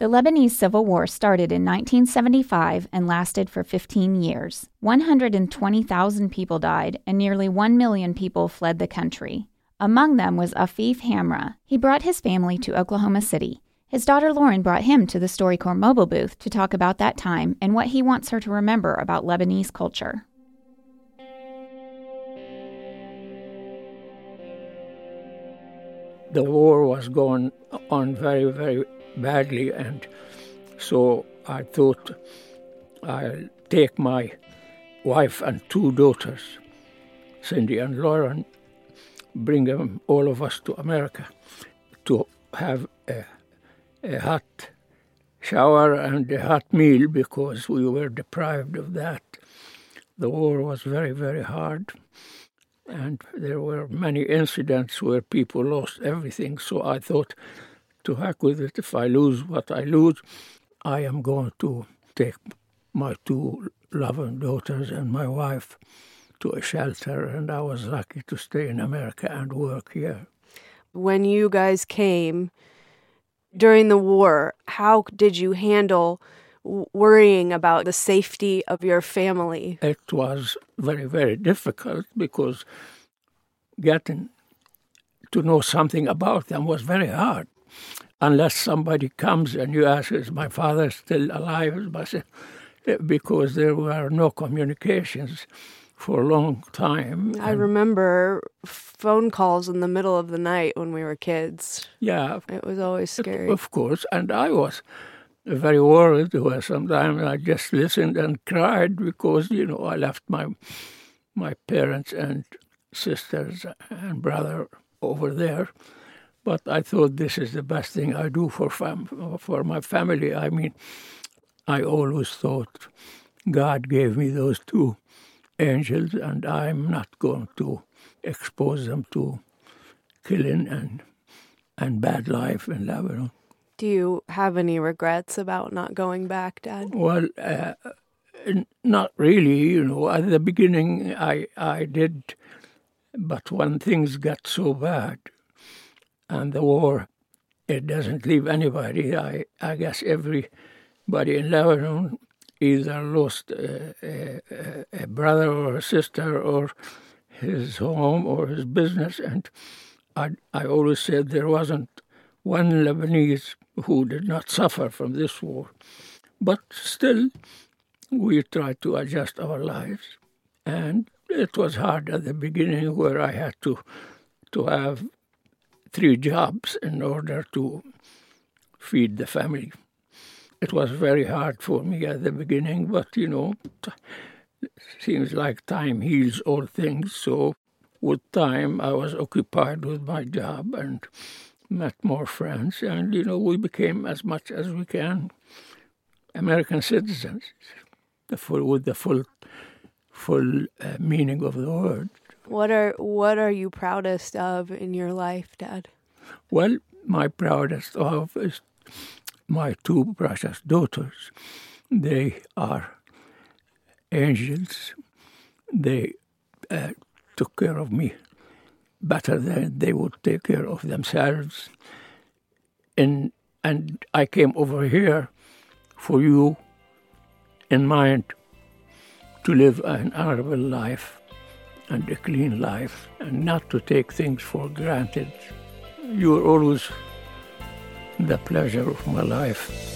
The Lebanese Civil War started in 1975 and lasted for 15 years. 120,000 people died, and nearly 1 million people fled the country. Among them was Afif Hamra. He brought his family to Oklahoma City. His daughter Lauren brought him to the StoryCorps mobile booth to talk about that time and what he wants her to remember about Lebanese culture. The war was going on very, very badly, and so I thought I'll take my wife and two daughters, Cindy and Lauren, bring them, all of us to America to have a, a hot shower and a hot meal because we were deprived of that. The war was very, very hard, and there were many incidents where people lost everything. So I thought to heck with it. If I lose what I lose, I am going to take my two loving daughters and my wife to a shelter, and I was lucky to stay in America and work here. When you guys came during the war, how did you handle worrying about the safety of your family? It was very, very difficult because getting to know something about them was very hard unless somebody comes and you ask, is my father still alive? Because there were no communications for a long time. I remember phone calls in the middle of the night when we were kids. Yeah. It was always scary. Of course. And I was very worried where sometimes I just listened and cried because, you know, I left my my parents and sisters and brother over there but I thought this is the best thing I do for fam- for my family. I mean, I always thought God gave me those two angels, and I'm not going to expose them to killing and and bad life in Lebanon. Do you have any regrets about not going back, Dad? Well, uh, not really. You know, at the beginning, I I did, but when things got so bad, and the war, it doesn't leave anybody. I, I guess everybody in Lebanon either lost uh, a, a, a, brother or a sister or his home or his business. And I, I always said there wasn't one Lebanese who did not suffer from this war. But still, we tried to adjust our lives. And it was hard at the beginning where I had to to have three jobs in order to feed the family. It was very hard for me at the beginning, but you know, it seems like time heals all things. So, with time, I was occupied with my job and met more friends, and you know, we became as much as we can American citizens, the full, with the full, full uh, meaning of the word. What are what are you proudest of in your life, Dad? Well, my proudest of is my two precious daughters. They are angels. They uh, took care of me better than they would take care of themselves. And and I came over here for you in mind to live an honorable life and a clean life and not to take things for granted. You are always the pleasure of my life.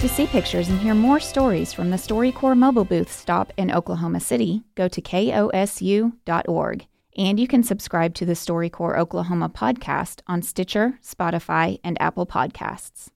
To see pictures and hear more stories from the StoryCorps mobile booth stop in Oklahoma City, go to kosu.org. And you can subscribe to the StoryCorps Oklahoma podcast on Stitcher, Spotify, and Apple Podcasts.